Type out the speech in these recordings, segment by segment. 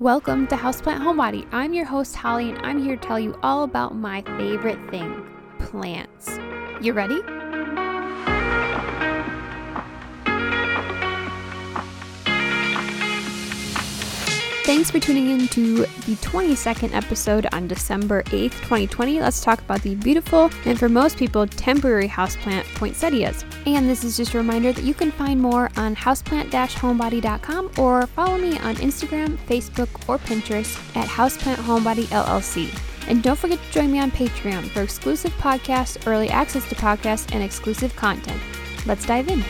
Welcome to Houseplant Homebody. I'm your host, Holly, and I'm here to tell you all about my favorite thing plants. You ready? Thanks for tuning in to the 22nd episode on December 8th, 2020. Let's talk about the beautiful and for most people temporary houseplant poinsettias. And this is just a reminder that you can find more on houseplant-homebody.com or follow me on Instagram, Facebook, or Pinterest at Houseplant Homebody LLC. And don't forget to join me on Patreon for exclusive podcasts, early access to podcasts, and exclusive content. Let's dive in.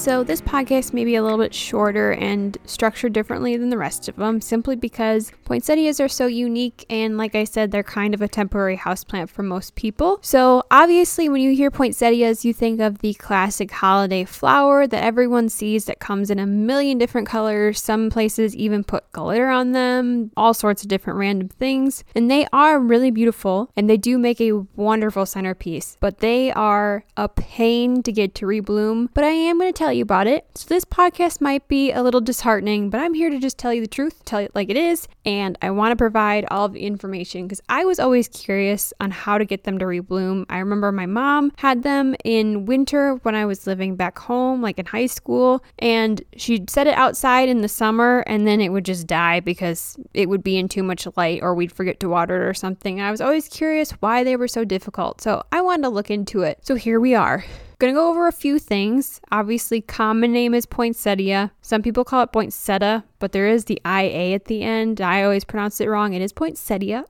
So, this podcast may be a little bit shorter and structured differently than the rest of them simply because poinsettias are so unique and, like I said, they're kind of a temporary houseplant for most people. So, obviously, when you hear poinsettias, you think of the classic holiday flower that everyone sees that comes in a million different colors. Some places even put glitter on them, all sorts of different random things. And they are really beautiful and they do make a wonderful centerpiece, but they are a pain to get to rebloom. But I am going to tell tell you about it. So, this podcast might be a little disheartening, but I'm here to just tell you the truth, tell it like it is, and I want to provide all the information because I was always curious on how to get them to rebloom. I remember my mom had them in winter when I was living back home, like in high school, and she'd set it outside in the summer and then it would just die because it would be in too much light or we'd forget to water it or something. And I was always curious why they were so difficult. So, I wanted to look into it. So, here we are. Gonna go over a few things. Obviously, common name is poinsettia. Some people call it poinsettia, but there is the IA at the end. I always pronounce it wrong. It is poinsettia.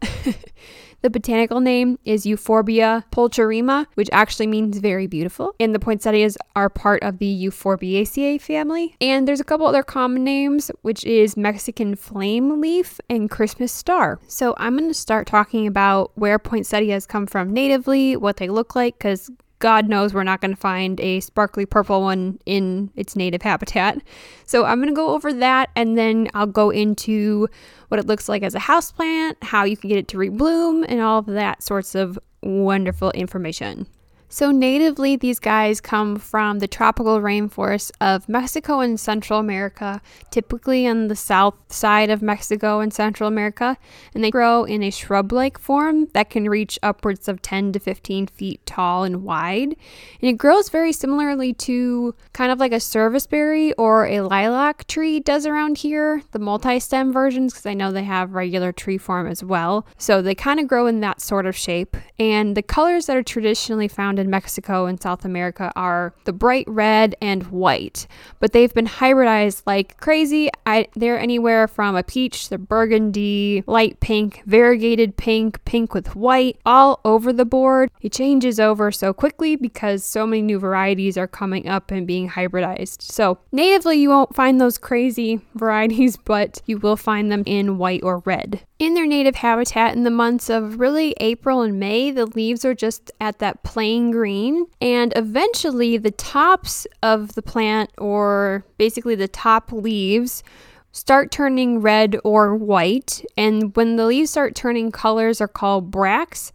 the botanical name is Euphorbia pulcherrima, which actually means very beautiful. And the poinsettias are part of the Euphorbiaceae family. And there's a couple other common names, which is Mexican flame leaf and Christmas star. So I'm to start talking about where poinsettias come from natively, what they look like, because God knows we're not going to find a sparkly purple one in its native habitat. So I'm going to go over that and then I'll go into what it looks like as a houseplant, how you can get it to rebloom, and all of that sorts of wonderful information. So, natively, these guys come from the tropical rainforests of Mexico and Central America, typically on the south side of Mexico and Central America, and they grow in a shrub like form that can reach upwards of 10 to 15 feet tall and wide. And it grows very similarly to kind of like a serviceberry or a lilac tree does around here, the multi stem versions, because I know they have regular tree form as well. So, they kind of grow in that sort of shape. And the colors that are traditionally found in Mexico and South America are the bright red and white, but they've been hybridized like crazy. I, they're anywhere from a peach to burgundy, light pink, variegated pink, pink with white, all over the board. It changes over so quickly because so many new varieties are coming up and being hybridized. So, natively, you won't find those crazy varieties, but you will find them in white or red. In their native habitat in the months of really April and May, the leaves are just at that plain green, and eventually the tops of the plant, or basically the top leaves, start turning red or white. And when the leaves start turning colors, are called bracts,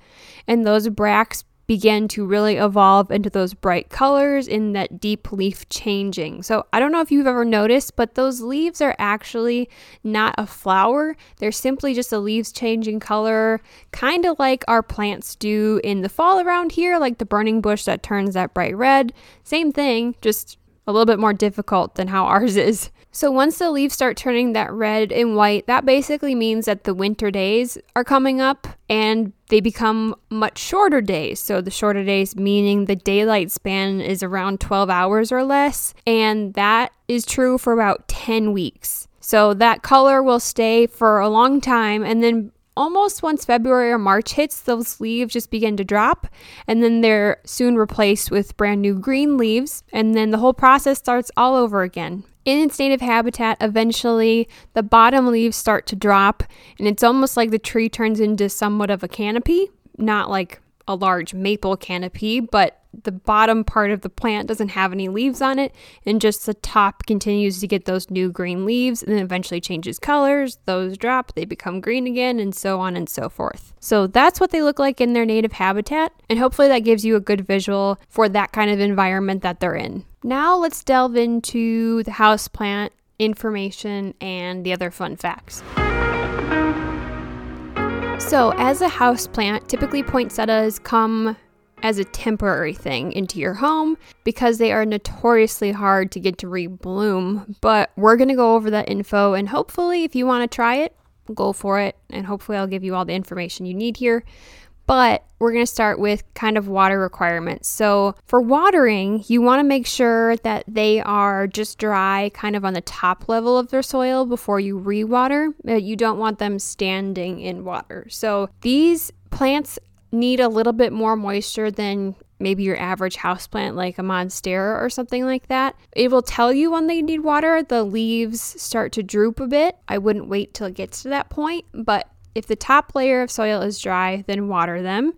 and those bracts begin to really evolve into those bright colors in that deep leaf changing. So, I don't know if you've ever noticed, but those leaves are actually not a flower. They're simply just the leaves changing color, kind of like our plants do in the fall around here, like the burning bush that turns that bright red. Same thing, just a little bit more difficult than how ours is. So once the leaves start turning that red and white, that basically means that the winter days are coming up and they become much shorter days. So the shorter days meaning the daylight span is around 12 hours or less, and that is true for about 10 weeks. So that color will stay for a long time and then almost once February or March hits, those leaves just begin to drop, and then they're soon replaced with brand new green leaves, and then the whole process starts all over again. In its native habitat, eventually the bottom leaves start to drop, and it's almost like the tree turns into somewhat of a canopy, not like a large maple canopy, but the bottom part of the plant doesn't have any leaves on it, and just the top continues to get those new green leaves and then eventually changes colors. Those drop, they become green again, and so on and so forth. So that's what they look like in their native habitat, and hopefully that gives you a good visual for that kind of environment that they're in. Now let's delve into the houseplant information and the other fun facts. So, as a houseplant, typically poinsettias come as a temporary thing into your home because they are notoriously hard to get to rebloom. But we're going to go over that info, and hopefully, if you want to try it, go for it. And hopefully, I'll give you all the information you need here. But we're going to start with kind of water requirements. So, for watering, you want to make sure that they are just dry, kind of on the top level of their soil before you rewater. Uh, you don't want them standing in water. So, these plants need a little bit more moisture than maybe your average houseplant like a monstera or something like that. It will tell you when they need water. The leaves start to droop a bit. I wouldn't wait till it gets to that point, but if the top layer of soil is dry, then water them.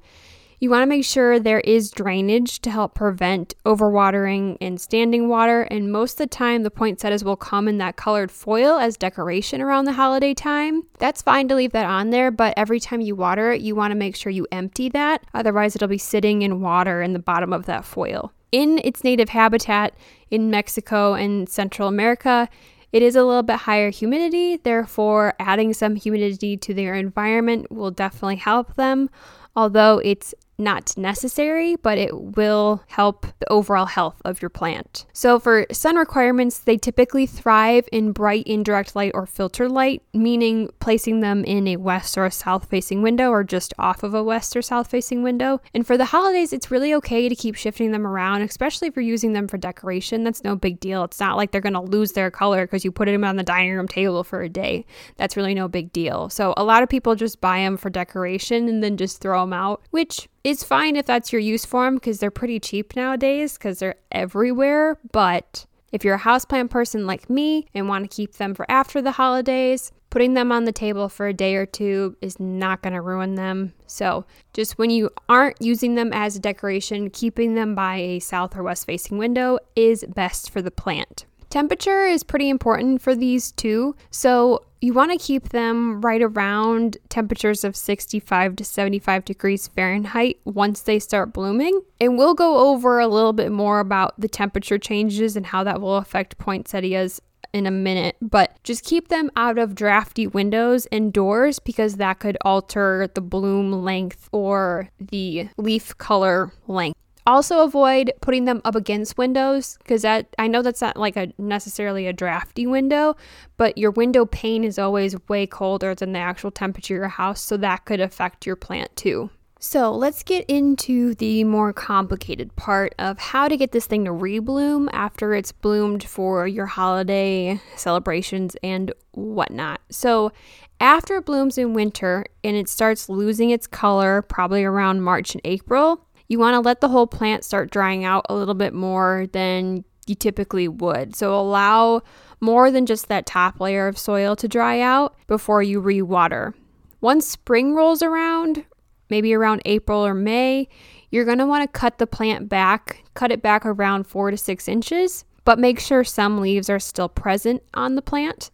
You want to make sure there is drainage to help prevent overwatering and standing water. And most of the time, the poinsettias will come in that colored foil as decoration around the holiday time. That's fine to leave that on there, but every time you water it, you want to make sure you empty that. Otherwise, it'll be sitting in water in the bottom of that foil. In its native habitat in Mexico and Central America, it is a little bit higher humidity, therefore, adding some humidity to their environment will definitely help them. Although it's not necessary, but it will help the overall health of your plant. So, for sun requirements, they typically thrive in bright indirect light or filtered light, meaning placing them in a west or a south facing window or just off of a west or south facing window. And for the holidays, it's really okay to keep shifting them around, especially if you're using them for decoration. That's no big deal. It's not like they're going to lose their color because you put them on the dining room table for a day. That's really no big deal. So, a lot of people just buy them for decoration and then just throw them out, which it's fine if that's your use for them because they're pretty cheap nowadays because they're everywhere. But if you're a houseplant person like me and want to keep them for after the holidays, putting them on the table for a day or two is not going to ruin them. So, just when you aren't using them as a decoration, keeping them by a south or west facing window is best for the plant. Temperature is pretty important for these too. So, you want to keep them right around temperatures of 65 to 75 degrees Fahrenheit once they start blooming. And we'll go over a little bit more about the temperature changes and how that will affect poinsettias in a minute, but just keep them out of drafty windows and doors because that could alter the bloom length or the leaf color length. Also avoid putting them up against windows because that I know that's not like a necessarily a drafty window, but your window pane is always way colder than the actual temperature of your house, so that could affect your plant too. So let's get into the more complicated part of how to get this thing to rebloom after it's bloomed for your holiday celebrations and whatnot. So after it blooms in winter and it starts losing its color, probably around March and April, you want to let the whole plant start drying out a little bit more than you typically would. So allow more than just that top layer of soil to dry out before you rewater. Once spring rolls around, maybe around April or May, you're going to want to cut the plant back, cut it back around four to six inches, but make sure some leaves are still present on the plant.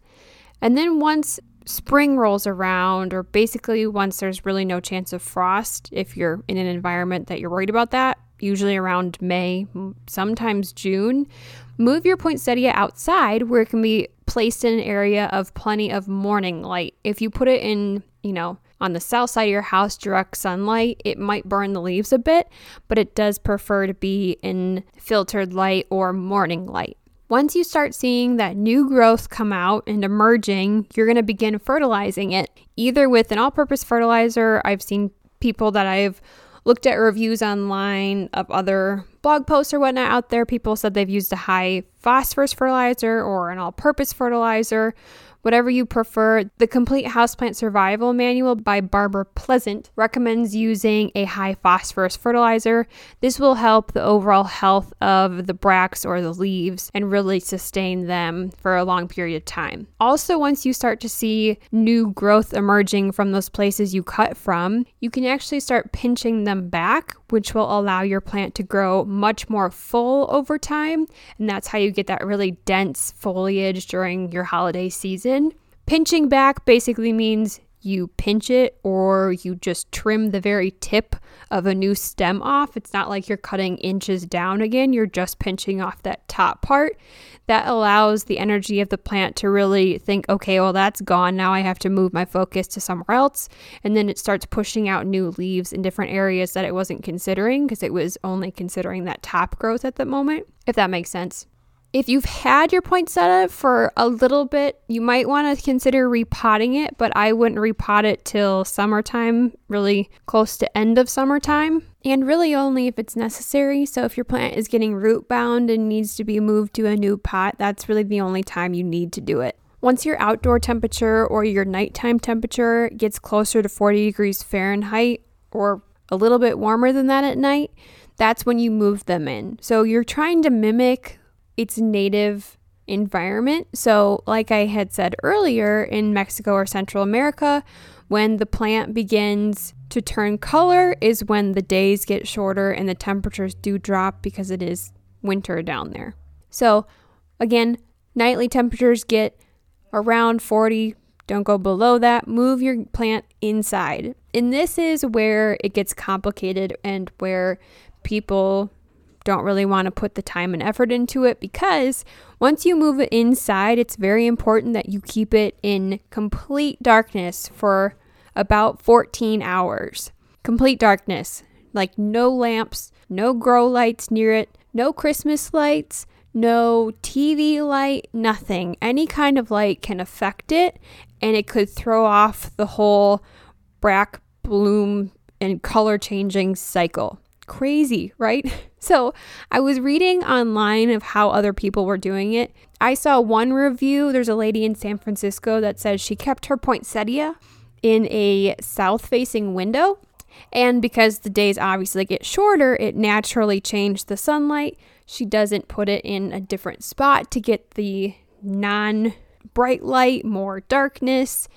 And then once spring rolls around, or basically once there's really no chance of frost, if you're in an environment that you're worried about that, usually around May, sometimes June, move your poinsettia outside where it can be placed in an area of plenty of morning light. If you put it in, you know, on the south side of your house, direct sunlight, it might burn the leaves a bit, but it does prefer to be in filtered light or morning light. Once you start seeing that new growth come out and emerging, you're going to begin fertilizing it either with an all purpose fertilizer. I've seen people that I've looked at reviews online of other blog posts or whatnot out there. People said they've used a high phosphorus fertilizer or an all purpose fertilizer whatever you prefer. The Complete Houseplant Survival Manual by Barbara Pleasant recommends using a high phosphorus fertilizer. This will help the overall health of the bracts or the leaves and really sustain them for a long period of time. Also, once you start to see new growth emerging from those places you cut from, you can actually start pinching them back which will allow your plant to grow much more full over time. And that's how you get that really dense foliage during your holiday season. Pinching back basically means you pinch it or you just trim the very tip of a new stem off. It's not like you're cutting inches down again, you're just pinching off that top part. That allows the energy of the plant to really think, okay, well, that's gone. Now I have to move my focus to somewhere else. And then it starts pushing out new leaves in different areas that it wasn't considering because it was only considering that top growth at the moment, if that makes sense. If you've had your poinsettia for a little bit, you might want to consider repotting it, but I wouldn't repot it till summertime, really close to end of summertime, and really only if it's necessary. So if your plant is getting root bound and needs to be moved to a new pot, that's really the only time you need to do it. Once your outdoor temperature or your nighttime temperature gets closer to 40 degrees Fahrenheit or a little bit warmer than that at night, that's when you move them in. So you're trying to mimic its native environment. So, like I had said earlier, in Mexico or Central America, when the plant begins to turn color is when the days get shorter and the temperatures do drop because it is winter down there. So, again, nightly temperatures get around 40, don't go below that. Move your plant inside. And this is where it gets complicated and where people don't really want to put the time and effort into it because once you move it inside, it's very important that you keep it in complete darkness for about 14 hours. Complete darkness, like no lamps, no grow lights near it, no Christmas lights, no TV light, nothing. Any kind of light can affect it and it could throw off the whole bract bloom and color changing cycle. Crazy, right? So I was reading online of how other people were doing it. I saw one review. There's a lady in San Francisco that says she kept her poinsettia in a south facing window. And because the days obviously get shorter, it naturally changed the sunlight. She doesn't put it in a different spot to get the non bright light, more darkness.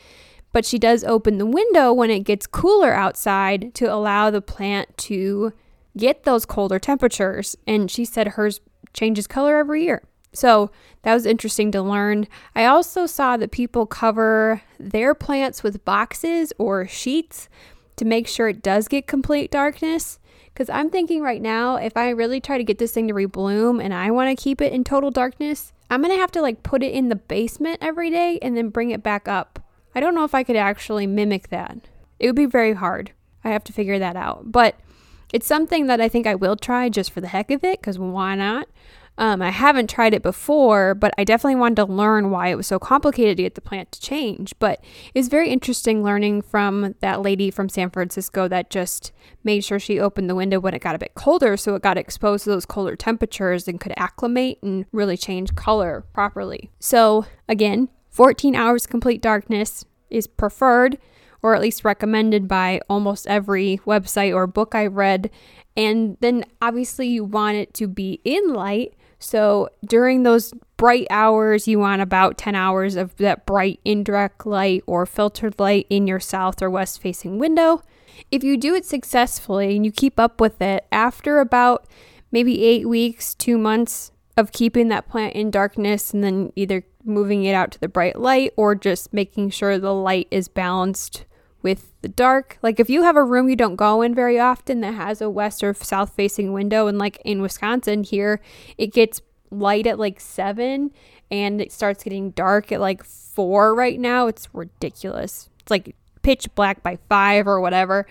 But she does open the window when it gets cooler outside to allow the plant to get those colder temperatures. And she said hers changes color every year. So that was interesting to learn. I also saw that people cover their plants with boxes or sheets to make sure it does get complete darkness. Because I'm thinking right now, if I really try to get this thing to rebloom and I want to keep it in total darkness, I'm going to have to like put it in the basement every day and then bring it back up. I don't know if I could actually mimic that. It would be very hard. I have to figure that out. But it's something that I think I will try just for the heck of it, because why not? Um, I haven't tried it before, but I definitely wanted to learn why it was so complicated to get the plant to change. But it's very interesting learning from that lady from San Francisco that just made sure she opened the window when it got a bit colder so it got exposed to those colder temperatures and could acclimate and really change color properly. So, again, 14 hours complete darkness is preferred or at least recommended by almost every website or book I read. And then obviously you want it to be in light. So during those bright hours, you want about 10 hours of that bright indirect light or filtered light in your south or west facing window. If you do it successfully and you keep up with it, after about maybe eight weeks, two months of keeping that plant in darkness and then either moving it out to the bright light or just making sure the light is balanced with the dark. Like if you have a room you don't go in very often that has a west or south facing window, and like in Wisconsin here, it gets light at like seven and it starts getting dark at like four right now. It's ridiculous. It's like pitch black by five or whatever.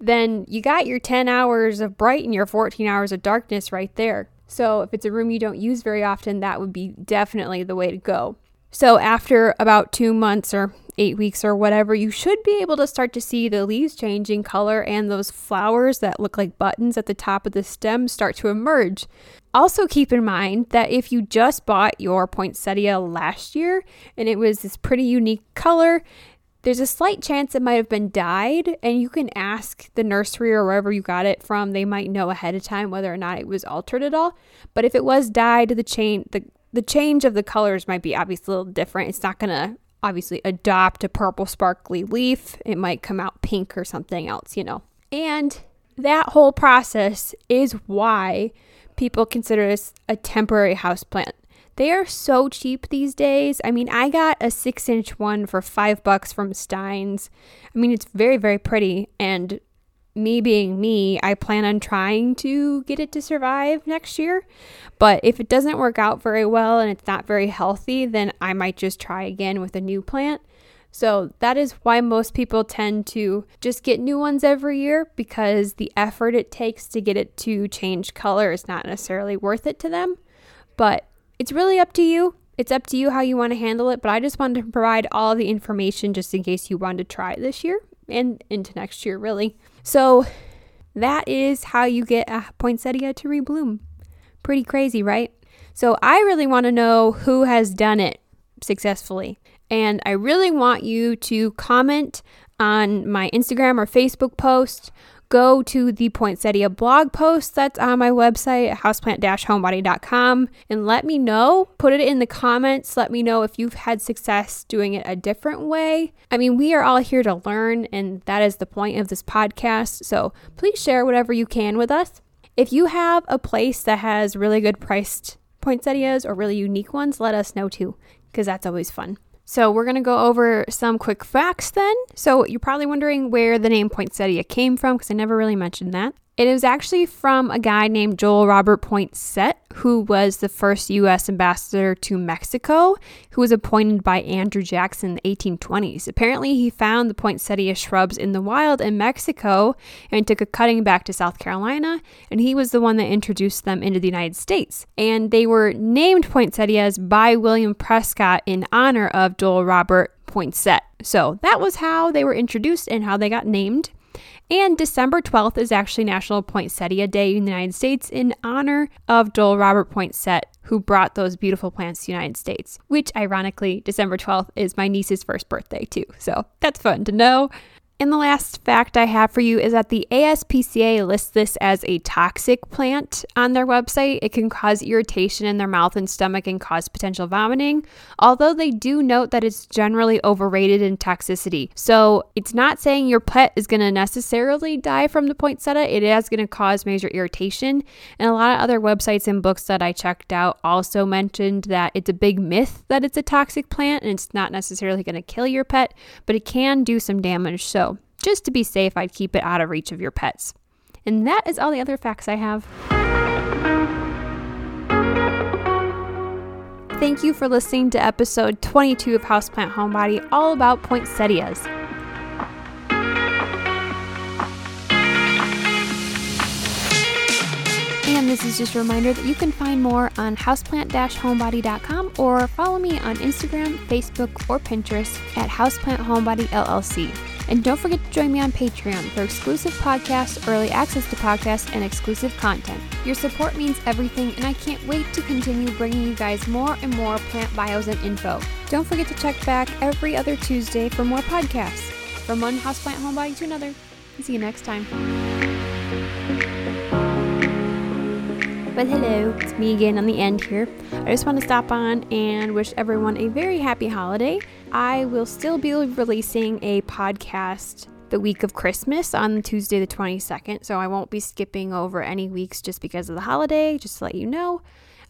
Then you got your 10 hours of bright and your 14 hours of darkness right there. So if it's a room you don't use very often, that would be definitely the way to go. So after about two months or eight weeks or whatever, you should be able to start to see the leaves changing color and those flowers that look like buttons at the top of the stem start to emerge. Also, keep in mind that if you just bought your poinsettia last year and it was this pretty unique color, there's a slight chance it might have been dyed, and you can ask the nursery or wherever you got it from. They might know ahead of time whether or not it was altered at all. But if it was dyed, the chain the the change of the colors might be obviously a little different. It's not gonna obviously adopt a purple sparkly leaf. It might come out pink or something else, you know. And that whole process is why people consider this a temporary house plant. They are so cheap these days. I mean, I got a six inch one for five bucks from Stein's. I mean, it's very, very pretty. And me being me, I plan on trying to get it to survive next year. But if it doesn't work out very well and it's not very healthy, then I might just try again with a new plant. So that is why most people tend to just get new ones every year because the effort it takes to get it to change color is not necessarily worth it to them. But it's really up to you. It's up to you how you want to handle it, but I just wanted to provide all the information just in case you wanted to try this year and into next year, really. So that is how you get a poinsettia to rebloom. Pretty crazy, right? So I really want to know who has done it successfully. And I really want you to comment on my Instagram or Facebook post go to the Poinsettia blog post that's on my website, houseplant-homebody.com, and let me know. Put it in the comments. Let me know if you've had success doing it a different way. I mean, we are all here to learn, and that is the point of this podcast. So please share whatever you can with us. If you have a place that has really good priced poinsettias or really unique ones, let us know too, because that's always fun. So, we're going to go over some quick facts then. So, you're probably wondering where the name poinsettia came from because I never really mentioned that. It is actually from a guy named Joel Robert Poinsett, who was the first U.S. ambassador to Mexico, who was appointed by Andrew Jackson in the 1820s. Apparently, he found the poinsettia shrubs in the wild in Mexico and took a cutting back to South Carolina, and he was the one that introduced them into the United States. And they were named poinsettias by William Prescott in honor of Joel Robert Poinsett. So that was how they were introduced and how they got named. And December 12th is actually National Poinsettia Day in the United States in honor of Joel Robert Poinsett, who brought those beautiful plants to the United States, which ironically, December 12th is my niece's first birthday too. So that's fun to know. And the last fact I have for you is that the ASPCA lists this as a toxic plant on their website. It can cause irritation in their mouth and stomach and cause potential vomiting, although they do note that it's generally overrated in toxicity. So it's not saying your pet is going to necessarily die from the poinsettia, it is going to cause major irritation. And a lot of other websites and books that I checked out also mentioned that it's a big myth that it's a toxic plant and it's not necessarily going to kill your pet, but it can do some damage. So just to be safe, I'd keep it out of reach of your pets. And that is all the other facts I have. Thank you for listening to episode 22 of Houseplant Homebody, all about poinsettias. And this is just a reminder that you can find more on houseplant-homebody.com or follow me on Instagram, Facebook, or Pinterest at Houseplant Homebody LLC. And don't forget to join me on Patreon for exclusive podcasts, early access to podcasts, and exclusive content. Your support means everything, and I can't wait to continue bringing you guys more and more plant bios and info. Don't forget to check back every other Tuesday for more podcasts. From one houseplant homebody to another. See you next time. But hello, it's me again on the end here. I just want to stop on and wish everyone a very happy holiday. I will still be releasing a podcast the week of Christmas on Tuesday, the 22nd. So I won't be skipping over any weeks just because of the holiday, just to let you know.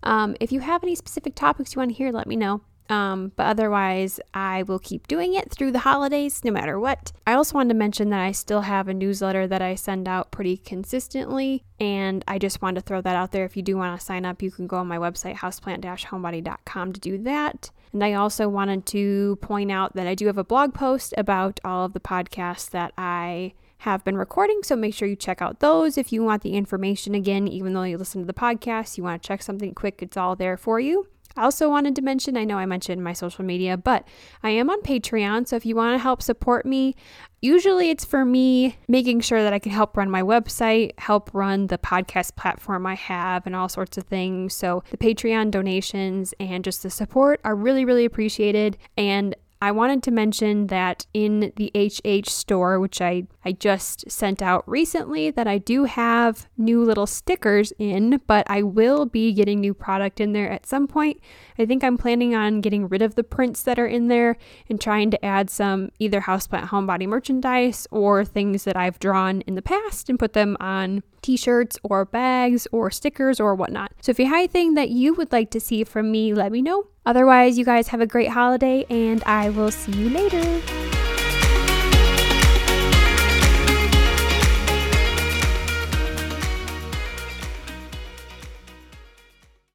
Um, if you have any specific topics you want to hear, let me know. Um, but otherwise, I will keep doing it through the holidays no matter what. I also wanted to mention that I still have a newsletter that I send out pretty consistently, and I just wanted to throw that out there. If you do want to sign up, you can go on my website, houseplant homebody.com, to do that. And I also wanted to point out that I do have a blog post about all of the podcasts that I have been recording. So make sure you check out those if you want the information again, even though you listen to the podcast, you want to check something quick, it's all there for you. I also wanted to mention I know I mentioned my social media, but I am on Patreon. So if you want to help support me, usually it's for me making sure that I can help run my website, help run the podcast platform I have, and all sorts of things. So the Patreon donations and just the support are really, really appreciated. And I wanted to mention that in the HH store, which I, I just sent out recently, that I do have new little stickers in, but I will be getting new product in there at some point. I think I'm planning on getting rid of the prints that are in there and trying to add some either houseplant homebody merchandise or things that I've drawn in the past and put them on t shirts or bags or stickers or whatnot. So if you have anything that you would like to see from me, let me know. Otherwise, you guys have a great holiday and I will see you later.